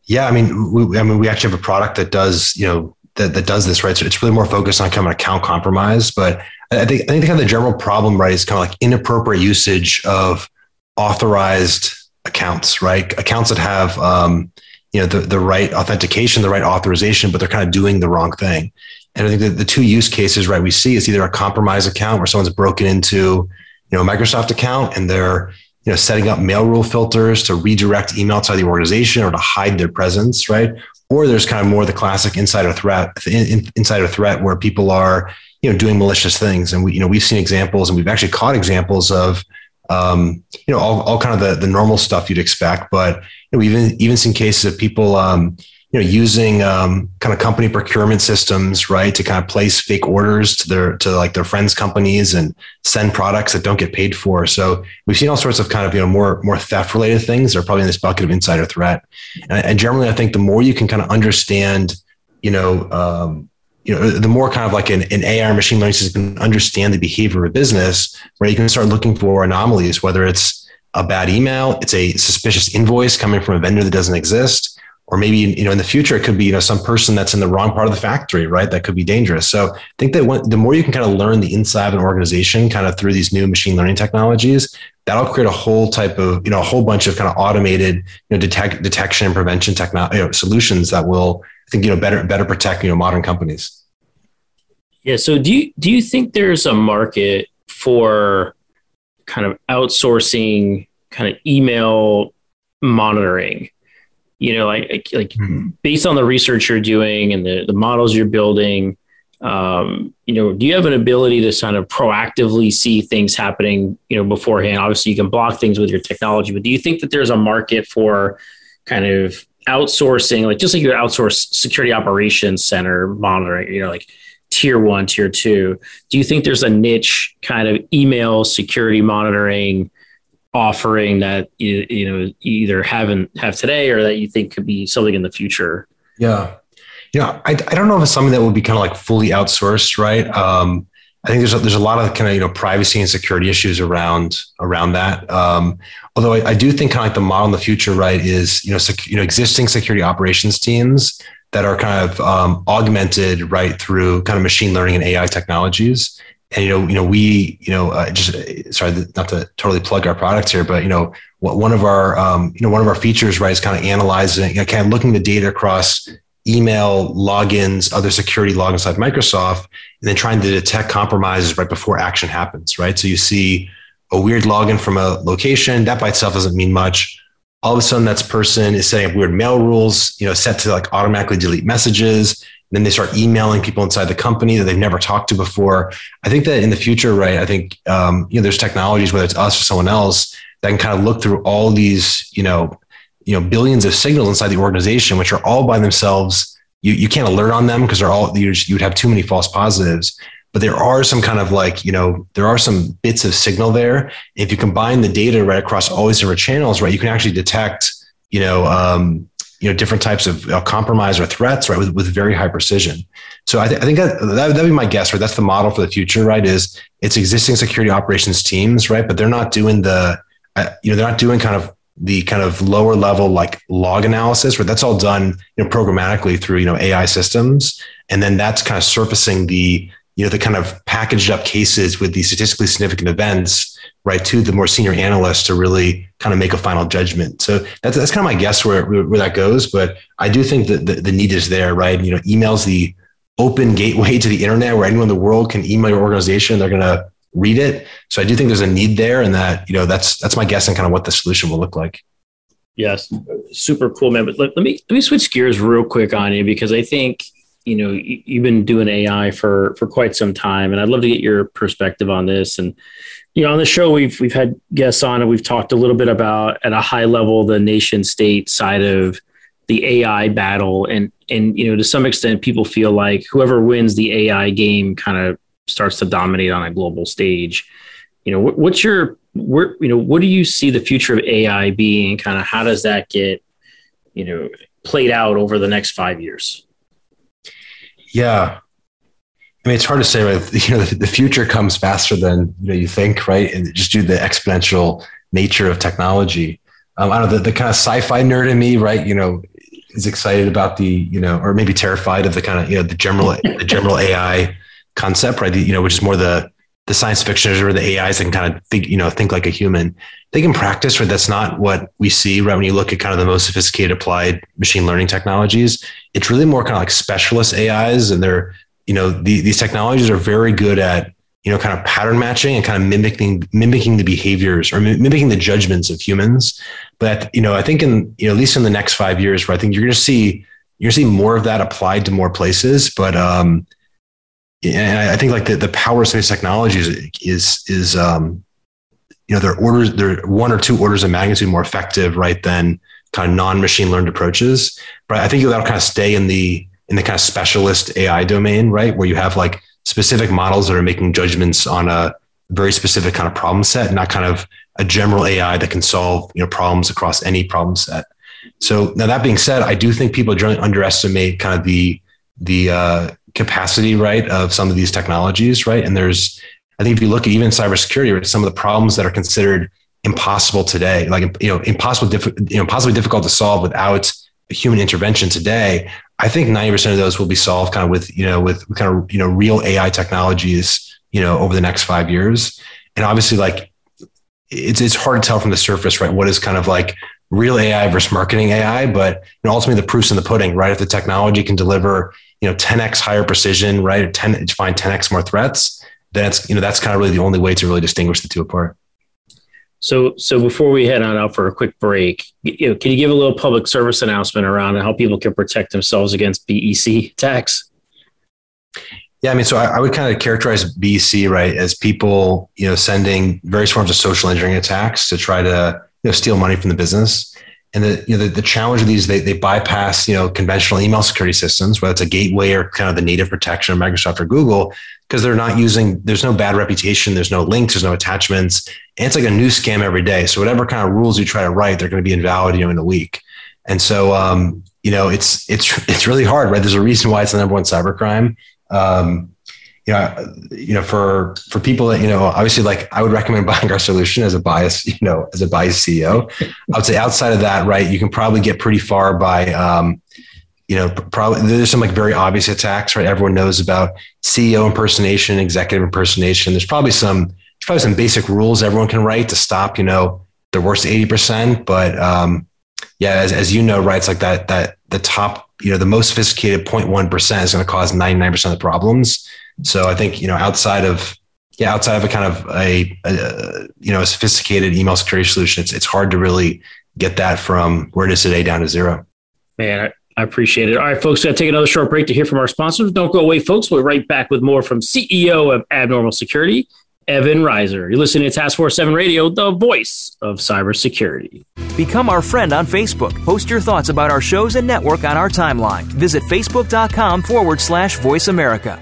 Yeah, I mean, we, I mean, we actually have a product that does you know that, that does this right. So it's really more focused on kind of account compromise. But I think I think kind of the general problem right is kind of like inappropriate usage of authorized accounts, right? Accounts that have um, you know the, the right authentication, the right authorization, but they're kind of doing the wrong thing. And I think that the two use cases, right, we see is either a compromise account where someone's broken into, you know, a Microsoft account and they're, you know, setting up mail rule filters to redirect email to the organization or to hide their presence, right? Or there's kind of more the classic insider threat, insider threat where people are, you know, doing malicious things. And we, you know, we've seen examples and we've actually caught examples of, um, you know, all, all kind of the, the normal stuff you'd expect. But you know, we've even, even seen cases of people, um, you know, using um, kind of company procurement systems, right, to kind of place fake orders to their to like their friends' companies and send products that don't get paid for. So we've seen all sorts of kind of you know more more theft related things. They're probably in this bucket of insider threat. And, and generally, I think the more you can kind of understand, you know, um, you know, the more kind of like an, an AI machine learning system can understand the behavior of a business, where you can start looking for anomalies, whether it's a bad email, it's a suspicious invoice coming from a vendor that doesn't exist or maybe you know in the future it could be you know some person that's in the wrong part of the factory right that could be dangerous. So i think that when, the more you can kind of learn the inside of an organization kind of through these new machine learning technologies that'll create a whole type of you know a whole bunch of kind of automated you know detect, detection and prevention technology you know, solutions that will i think you know better better protect you know modern companies. Yeah so do you do you think there's a market for kind of outsourcing kind of email monitoring you know, like like mm-hmm. based on the research you're doing and the the models you're building, um, you know, do you have an ability to kind of proactively see things happening, you know, beforehand? Obviously, you can block things with your technology, but do you think that there's a market for kind of outsourcing, like just like your outsource security operations center monitoring, you know, like tier one, tier two? Do you think there's a niche kind of email security monitoring offering that you, you know either haven't have today or that you think could be something in the future? Yeah, you know, I, I don't know if it's something that will be kind of like fully outsourced, right? Um, I think there's a, there's a lot of kind of you know privacy and security issues around around that. Um, although I, I, do think kind of like the model in the future, right, is you know sec, you know existing security operations teams that are kind of um, augmented right through kind of machine learning and AI technologies. And you know, you know, we, you know, uh, just sorry, not to totally plug our products here, but you know, one of our, um, you know, one of our features, right, is kind of analyzing, you know, kind of looking the data across email logins, other security logins inside Microsoft, and then trying to detect compromises right before action happens, right? So you see a weird login from a location, that by itself doesn't mean much. All of a sudden, that person is setting up weird mail rules, you know, set to like automatically delete messages. Then they start emailing people inside the company that they've never talked to before. I think that in the future, right? I think um, you know, there's technologies, whether it's us or someone else, that can kind of look through all these, you know, you know billions of signals inside the organization which are all by themselves you, you can't alert on them because they're all you would have too many false positives but there are some kind of like you know there are some bits of signal there if you combine the data right across all these different channels right you can actually detect you know um, you know different types of uh, compromise or threats right with, with very high precision. So I, th- I think that, that would be my guess right? That's the model for the future right is it's existing security operations teams right? But they're not doing the uh, you know they're not doing kind of the kind of lower level like log analysis where that's all done you know programmatically through you know AI systems. And then that's kind of surfacing the you know the kind of packaged up cases with these statistically significant events right to the more senior analysts to really kind of make a final judgment so that's, that's kind of my guess where, where that goes but i do think that the, the need is there right you know emails the open gateway to the internet where anyone in the world can email your organization they're going to read it. So I do think there's a need there, and that you know that's that's my guess and kind of what the solution will look like. Yes, super cool, man. But let, let me let me switch gears real quick on you because I think you know you've been doing AI for for quite some time, and I'd love to get your perspective on this. And you know, on the show we've we've had guests on, and we've talked a little bit about at a high level the nation state side of the AI battle, and and you know to some extent people feel like whoever wins the AI game kind of starts to dominate on a global stage. You know, what, what's your where you know what do you see the future of AI being? Kind of how does that get you know played out over the next five years? Yeah, I mean, it's hard to say, right? You know, the, future comes faster than you know you think, right? And just due to the exponential nature of technology. Um, I don't know the, the kind of sci-fi nerd in me, right? You know, is excited about the you know, or maybe terrified of the kind of you know the general the general AI concept, right? You know, which is more the the science fictioners or the AIs that can kind of think, you know, think like a human. They can practice, right? That's not what we see, right? When you look at kind of the most sophisticated applied machine learning technologies, it's really more kind of like specialist AIs, and they're, you know, the, these technologies are very good at, you know, kind of pattern matching and kind of mimicking mimicking the behaviors or mimicking the judgments of humans. But you know, I think in you know at least in the next five years, where I think you're going to see you're going to see more of that applied to more places, but um, and I think like the, the power of space technologies is is um, you know they're orders they're one or two orders of magnitude more effective right than kind of non machine learned approaches. But I think that'll kind of stay in the in the kind of specialist AI domain, right, where you have like specific models that are making judgments on a very specific kind of problem set, not kind of a general AI that can solve you know problems across any problem set. So now that being said, I do think people generally underestimate kind of the the uh, capacity, right, of some of these technologies, right? And there's, I think if you look at even cybersecurity, some of the problems that are considered impossible today, like you know, impossible, you know, possibly difficult to solve without human intervention today. I think 90% of those will be solved kind of with, you know, with kind of, you know, real AI technologies, you know, over the next five years. And obviously like it's, it's hard to tell from the surface, right? What is kind of like real AI versus marketing AI, but you know, ultimately the proof's in the pudding, right? If the technology can deliver you know 10x higher precision, right? or 10 find 10x more threats, then it's you know that's kind of really the only way to really distinguish the two apart. So, so before we head on out for a quick break, you know, can you give a little public service announcement around how people can protect themselves against BEC attacks? Yeah, I mean, so I, I would kind of characterize BEC right as people, you know, sending various forms of social engineering attacks to try to you know steal money from the business. And the you know the, the challenge of these they they bypass you know conventional email security systems, whether it's a gateway or kind of the native protection of Microsoft or Google, because they're not using. There's no bad reputation. There's no links. There's no attachments and it's like a new scam every day. So whatever kind of rules you try to write, they're going to be invalid, you know, in a week. And so, um, you know, it's it's it's really hard, right? There's a reason why it's the number one cybercrime. Um, you know, you know, for for people that you know, obviously, like I would recommend buying our solution as a bias, you know, as a bias CEO. I would say outside of that, right, you can probably get pretty far by, um, you know, probably there's some like very obvious attacks, right? Everyone knows about CEO impersonation, executive impersonation. There's probably some there's probably some basic rules everyone can write to stop, you know, the worst 80%. But um, yeah, as, as you know, right, it's like that, that the top, you know, the most sophisticated 0.1% is going to cause 99% of the problems. So I think, you know, outside of, yeah, outside of a kind of a, a you know, a sophisticated email security solution, it's, it's hard to really get that from where it is today down to zero. Man, I appreciate it. All right, folks, we got to take another short break to hear from our sponsors. Don't go away, folks. We'll be right back with more from CEO of Abnormal Security, Evan Reiser. You're listening to Task Force 7 Radio, the voice of cybersecurity. Become our friend on Facebook. Post your thoughts about our shows and network on our timeline. Visit facebook.com forward slash voice America.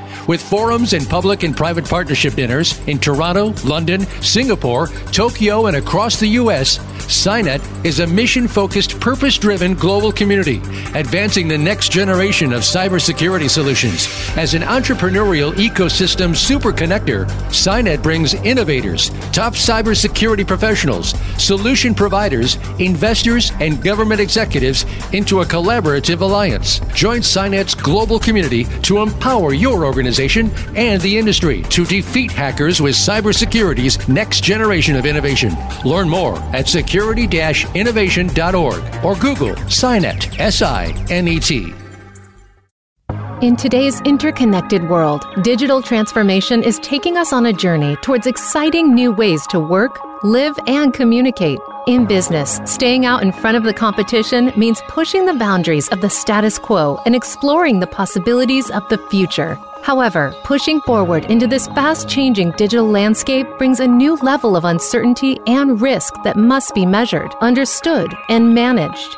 With forums and public and private partnership dinners in Toronto, London, Singapore, Tokyo, and across the U.S., SINET is a mission focused, purpose driven global community, advancing the next generation of cybersecurity solutions. As an entrepreneurial ecosystem super connector, brings innovators, top cybersecurity professionals, solution providers, investors, and government executives into a collaborative alliance. Join SINET's global community to empower your organization and the industry to defeat hackers with cybersecurity's next generation of innovation. Learn more at security innovation.org or Google SINET, S I N E T. In today's interconnected world, digital transformation is taking us on a journey towards exciting new ways to work, live, and communicate. In business, staying out in front of the competition means pushing the boundaries of the status quo and exploring the possibilities of the future. However, pushing forward into this fast changing digital landscape brings a new level of uncertainty and risk that must be measured, understood, and managed.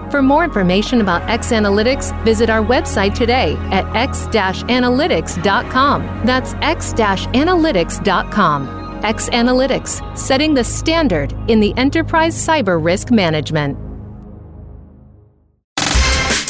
For more information about X Analytics, visit our website today at x-analytics.com. That's x-analytics.com. X Analytics, setting the standard in the enterprise cyber risk management.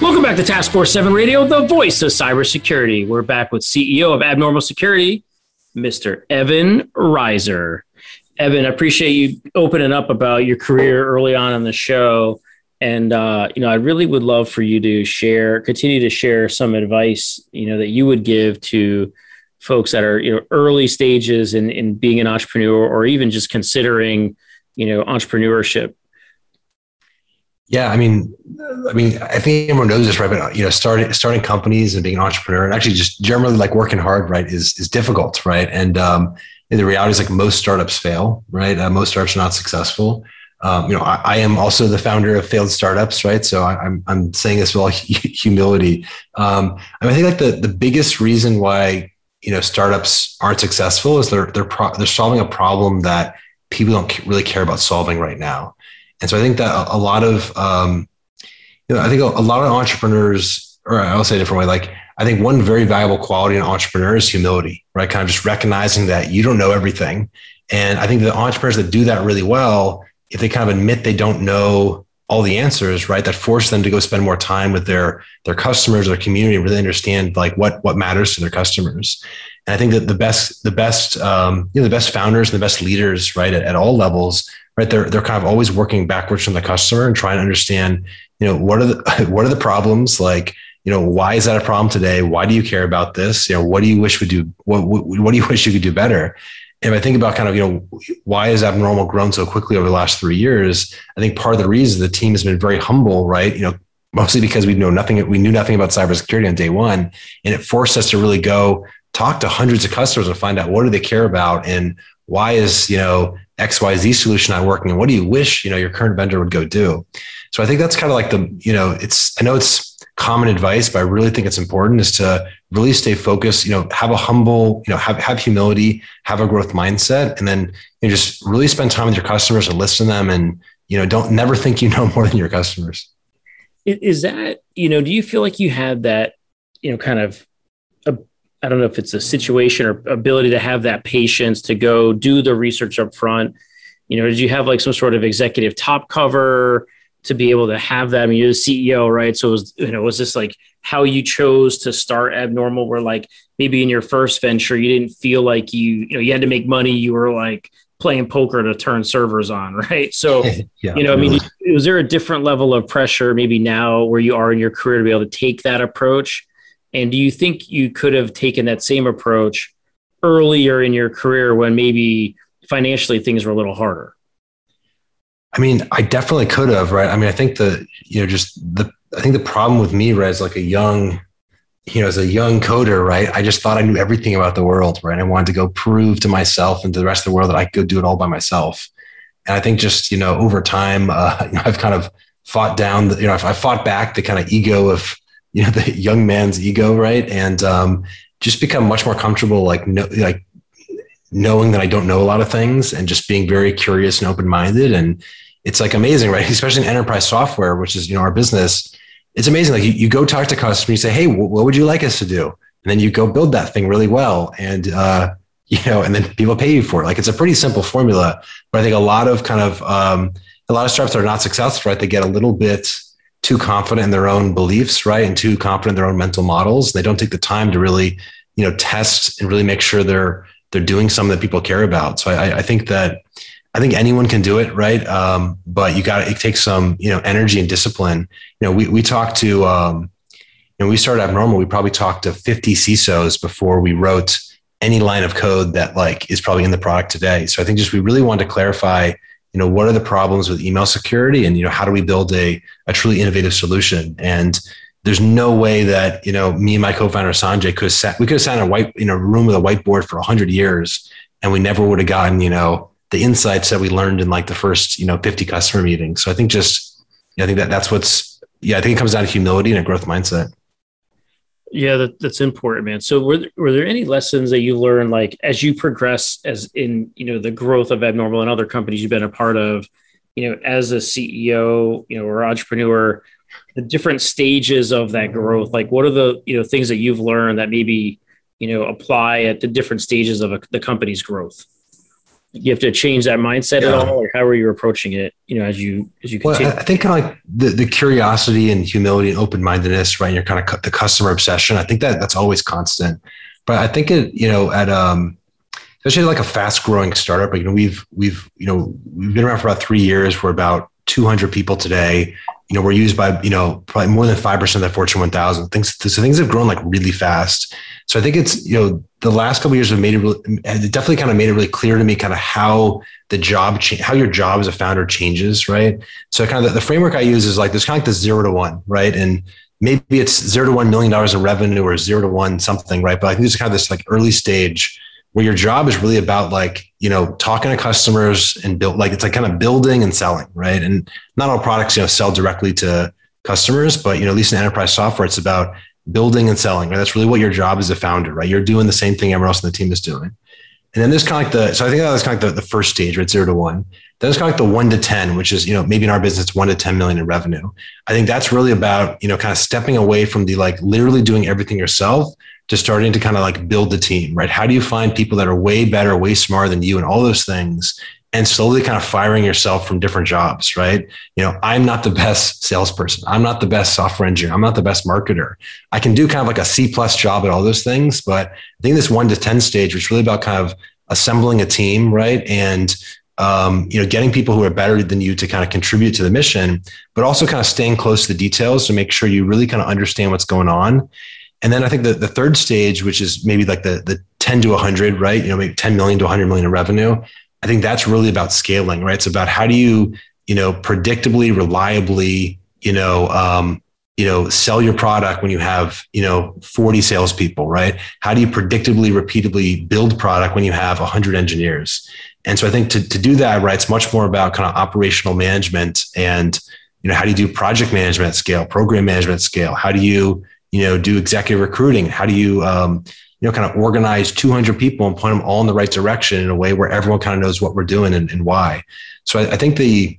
Welcome back to Task Force 7 Radio, the voice of cybersecurity. We're back with CEO of Abnormal Security, Mr. Evan Reiser. Evan, I appreciate you opening up about your career early on in the show. And uh, you know, I really would love for you to share, continue to share some advice, you know, that you would give to folks that are you know early stages in in being an entrepreneur, or even just considering, you know, entrepreneurship. Yeah, I mean, I mean, I think everyone knows this, right? But you know, starting starting companies and being an entrepreneur, and actually just generally like working hard, right, is is difficult, right? And um, and the reality is like most startups fail, right? Uh, most startups are not successful um, you know, I, I, am also the founder of failed startups, right? So I, am I'm, I'm saying this with all humility. Um, I, mean, I think like the the biggest reason why you know startups aren't successful is they're they're pro- they're solving a problem that people don't really care about solving right now. And so I think that a, lot of um, you know I think a, a lot of entrepreneurs, or I'll say a different way, like I think one very valuable quality in entrepreneur is humility, right? Kind of just recognizing that you don't know everything. And I think the entrepreneurs that do that really well if they kind of admit they don't know all the answers, right, that force them to go spend more time with their their customers, their community, really understand like what what matters to their customers. And I think that the best the best um, you know the best founders and the best leaders, right, at, at all levels, right, they're they're kind of always working backwards from the customer and trying to understand, you know, what are the what are the problems like you know why is that a problem today why do you care about this you know what do you wish would do what, what, what do you wish you could do better And if I think about kind of, you know, why has Abnormal grown so quickly over the last three years? I think part of the reason the team has been very humble, right? You know, mostly because we know nothing, we knew nothing about cybersecurity on day one. And it forced us to really go talk to hundreds of customers and find out what do they care about and why is, you know, XYZ solution not working and what do you wish, you know, your current vendor would go do? So I think that's kind of like the, you know, it's, I know it's common advice, but I really think it's important is to really stay focused, you know, have a humble, you know, have, have humility, have a growth mindset, and then you know, just really spend time with your customers and listen to them and, you know, don't never think you know more than your customers. Is that, you know, do you feel like you have that, you know, kind of I don't know if it's a situation or ability to have that patience to go do the research up front. You know, did you have like some sort of executive top cover? to be able to have that. I mean, you're the CEO, right? So it was, you know, was this like how you chose to start Abnormal where like maybe in your first venture you didn't feel like you, you know, you had to make money, you were like playing poker to turn servers on, right? So, yeah, you know, I mean, was there a different level of pressure maybe now where you are in your career to be able to take that approach? And do you think you could have taken that same approach earlier in your career when maybe financially things were a little harder? I mean, I definitely could have, right? I mean, I think the, you know, just the, I think the problem with me, right, as like a young, you know, as a young coder, right, I just thought I knew everything about the world, right? I wanted to go prove to myself and to the rest of the world that I could do it all by myself. And I think just, you know, over time, uh, you know, I've kind of fought down, the, you know, I've fought back the kind of ego of, you know, the young man's ego, right? And um, just become much more comfortable, like, no, like knowing that I don't know a lot of things and just being very curious and open minded. And it's like amazing, right? Especially in enterprise software, which is, you know, our business. It's amazing. Like you, you go talk to customers, you say, Hey, what would you like us to do? And then you go build that thing really well. And, uh, you know, and then people pay you for it. Like it's a pretty simple formula, but I think a lot of kind of, um, a lot of startups that are not successful, right? They get a little bit too confident in their own beliefs, right? And too confident in their own mental models. They don't take the time to really, you know, test and really make sure they're, they're doing something that people care about. So I, I think that I think anyone can do it, right? Um, but you got it takes some you know energy and discipline. You know, we we talked to um, you know we started Abnormal. We probably talked to 50 CISOs before we wrote any line of code that like is probably in the product today. So I think just we really wanted to clarify, you know, what are the problems with email security, and you know, how do we build a a truly innovative solution? And there's no way that you know me and my co-founder Sanjay could have sat we could have sat in a white in a room with a whiteboard for 100 years and we never would have gotten you know the insights that we learned in like the first you know 50 customer meetings. So i think just yeah, i think that that's what's yeah i think it comes down to humility and a growth mindset yeah that, that's important man. So were there, were there any lessons that you learned like as you progress as in you know the growth of Abnormal and other companies you've been a part of you know as a ceo you know or entrepreneur the different stages of that growth? Like what are the you know things that you've learned that maybe you know apply at the different stages of a, the company's growth you have to change that mindset yeah. at all or how are you approaching it you know as you as you continue well, i think kind of like the, the curiosity and humility and open-mindedness right you're kind of the customer obsession i think that that's always constant but i think it you know at um especially like a fast growing startup like, you know we've we've you know we've been around for about three years we're about 200 people today. You know, we're used by, you know, probably more than 5% of the Fortune 1000. Things, so things have grown like really fast. So I think it's, you know, the last couple years have made it, really, it definitely kind of made it really clear to me kind of how the job, cha- how your job as a founder changes, right? So kind of the, the framework I use is like, there's kind of like the zero to one, right? And maybe it's zero to one million dollars in revenue or zero to one something, right? But I think there's kind of this like early stage where your job is really about like, you know, talking to customers and build like it's like kind of building and selling, right? And not all products, you know, sell directly to customers, but you know, at least in enterprise software, it's about building and selling, right? That's really what your job as a founder, right? You're doing the same thing everyone else in the team is doing. And then there's kind of like the, so I think that's kind of like the, the first stage, right? Zero to one. Then it's kind of like the one to 10, which is, you know, maybe in our business, one to 10 million in revenue. I think that's really about, you know, kind of stepping away from the like literally doing everything yourself to starting to kind of like build the team, right? How do you find people that are way better, way smarter than you and all those things? And slowly kind of firing yourself from different jobs, right? You know, I'm not the best salesperson. I'm not the best software engineer. I'm not the best marketer. I can do kind of like a C plus job at all those things. But I think this one to 10 stage was really about kind of assembling a team, right? And um, you know, getting people who are better than you to kind of contribute to the mission, but also kind of staying close to the details to make sure you really kind of understand what's going on. And then I think the, the third stage, which is maybe like the, the 10 to 100, right? You know, maybe 10 million to 100 million in revenue. I think that's really about scaling, right? It's about how do you, you know, predictably, reliably, you know, um, you know, sell your product when you have, you know, 40 salespeople, right? How do you predictably, repeatedly build product when you have 100 engineers? And so I think to, to do that, right, it's much more about kind of operational management and, you know, how do you do project management at scale, program management at scale? How do you, you know, do executive recruiting? How do you, um, you know, kind of organize 200 people and point them all in the right direction in a way where everyone kind of knows what we're doing and, and why. So I, I, think the,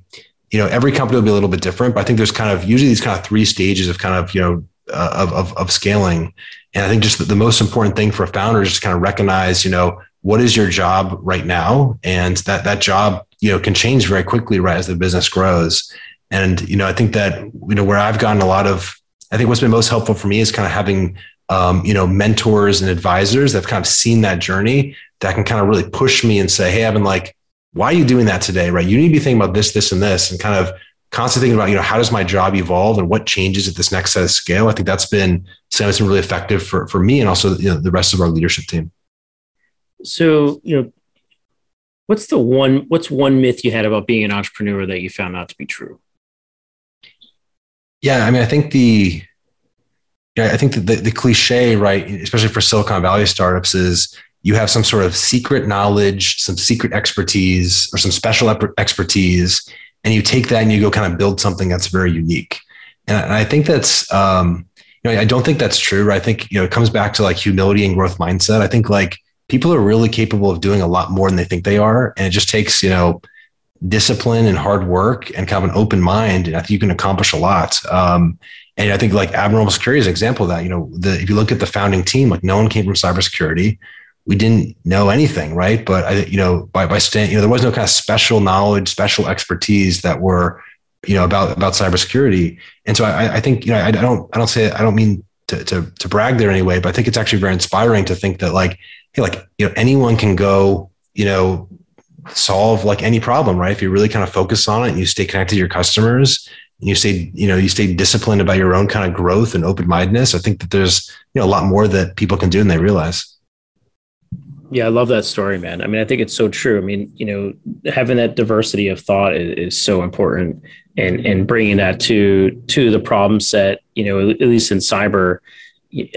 you know, every company will be a little bit different, but I think there's kind of usually these kind of three stages of kind of, you know, uh, of, of, of scaling. And I think just the, the most important thing for a founder is just kind of recognize, you know, what is your job right now and that that job you know can change very quickly right as the business grows and you know i think that you know where i've gotten a lot of i think what's been most helpful for me is kind of having um, you know mentors and advisors that have kind of seen that journey that can kind of really push me and say hey evan like why are you doing that today right? You need to be thinking about this this and this and kind of constantly thinking about you know how does my job evolve and what changes at this next set of scale? I think that's been something that's been really effective for, for me and also you know, the rest of our leadership team. So, you know, what's the one what's one myth you had about being an entrepreneur that you found out to be true? Yeah, I mean, I think the yeah, I think the, the cliche, right, especially for Silicon Valley startups, is you have some sort of secret knowledge, some secret expertise, or some special expertise, and you take that and you go kind of build something that's very unique. And I think that's, um, you know, I don't think that's true. Right? I think you know it comes back to like humility and growth mindset. I think like people are really capable of doing a lot more than they think they are. And it just takes, you know, discipline and hard work and kind of an open mind. And I think you can accomplish a lot. Um, and I think like Abnormal Security is an example of that. You know, the, if you look at the founding team, like no one came from cybersecurity. We didn't know anything, right? But I, you know, by by staying, you know, there was no kind of special knowledge, special expertise that were, you know, about about cybersecurity. And so I, I think, you know, I, I don't, I don't say, I don't mean to, to to brag there anyway, but I think it's actually very inspiring to think that like hey, like, you know, anyone can go, you know, solve like any problem, right? If you really kind of focus on it and you stay connected to your customers and you stay, you know, you stay disciplined about your own kind of growth and open mindedness, I think that there's, you know, a lot more that people can do than they realize. Yeah, I love that story, man. I mean, I think it's so true. I mean, you know, having that diversity of thought is, is so important, and and bringing that to to the problem set. You know, at least in cyber,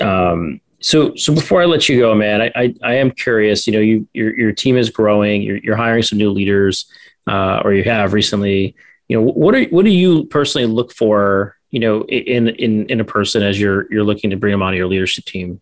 um, so, so before I let you go, man, I, I, I am curious. You know, you your your team is growing. You're, you're hiring some new leaders, uh, or you have recently. You know, what are what do you personally look for? You know, in in in a person as you're you're looking to bring them onto your leadership team.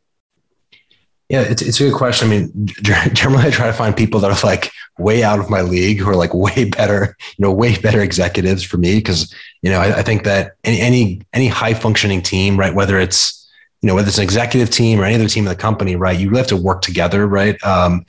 Yeah, it's, it's a good question. I mean, generally I try to find people that are like way out of my league who are like way better, you know, way better executives for me. Cause, you know, I, I think that any, any, any high functioning team, right. Whether it's, you know, whether it's an executive team or any other team in the company, right? You really have to work together, right? Um,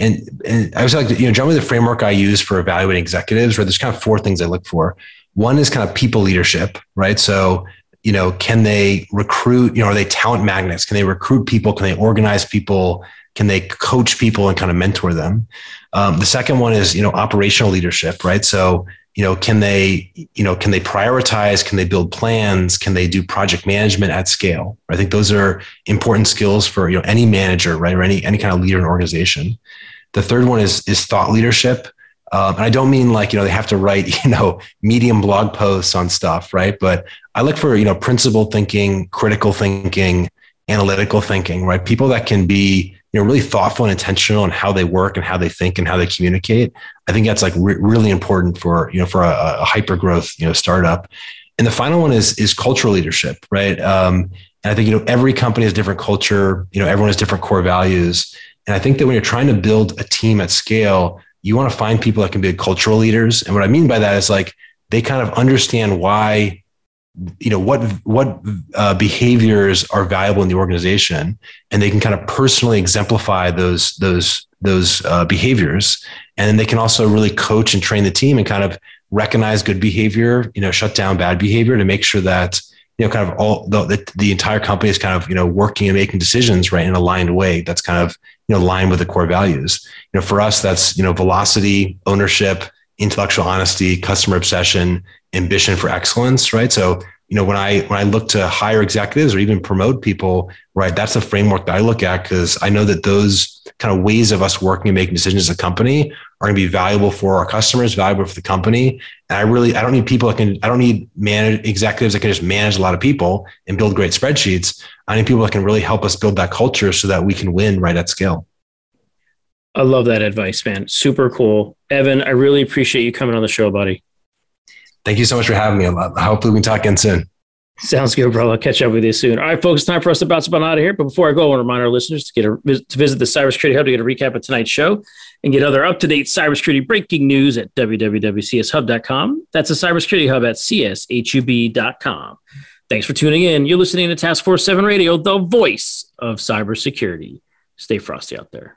and, and I was like, you know, generally the framework I use for evaluating executives, right? There's kind of four things I look for. One is kind of people leadership, right? So, you know, can they recruit, you know, are they talent magnets? Can they recruit people? Can they organize people? can they coach people and kind of mentor them? Um, the second one is, you know, operational leadership, right? So, you know, can they, you know, can they prioritize? Can they build plans? Can they do project management at scale? I think those are important skills for, you know, any manager, right? Or any, any kind of leader in organization. The third one is, is thought leadership. Um, and I don't mean like, you know, they have to write, you know, medium blog posts on stuff, right? But I look for, you know, principled thinking, critical thinking, analytical thinking, right? People that can be, you know, really thoughtful and intentional in how they work and how they think and how they communicate. I think that's like re- really important for, you know, for a, a hyper growth, you know, startup. And the final one is, is cultural leadership, right? Um, and I think, you know, every company has different culture, you know, everyone has different core values. And I think that when you're trying to build a team at scale, you want to find people that can be cultural leaders. And what I mean by that is like, they kind of understand why you know what what uh, behaviors are valuable in the organization and they can kind of personally exemplify those those those uh, behaviors and then they can also really coach and train the team and kind of recognize good behavior you know shut down bad behavior to make sure that you know kind of all the, the, entire company is kind of you know working and making decisions right in a aligned way that's kind of you know aligned with the core values you know for us that's you know velocity ownership intellectual honesty customer obsession ambition for excellence, right? So, you know, when I when I look to hire executives or even promote people, right, that's the framework that I look at because I know that those kind of ways of us working and making decisions as a company are going to be valuable for our customers, valuable for the company. And I really I don't need people that can I don't need manage executives that can just manage a lot of people and build great spreadsheets. I need people that can really help us build that culture so that we can win right at scale. I love that advice, man. Super cool. Evan, I really appreciate you coming on the show, buddy. Thank you so much for having me. Hopefully, we can talk again soon. Sounds good, bro. I'll catch up with you soon. All right, folks, time for us to bounce about out of here. But before I go, I want to remind our listeners to get a, to visit the Cybersecurity Hub to get a recap of tonight's show and get other up to date cybersecurity breaking news at www.cshub.com. That's the Cybersecurity Hub at cshub.com. Thanks for tuning in. You're listening to Task Force 7 Radio, the voice of cybersecurity. Stay frosty out there.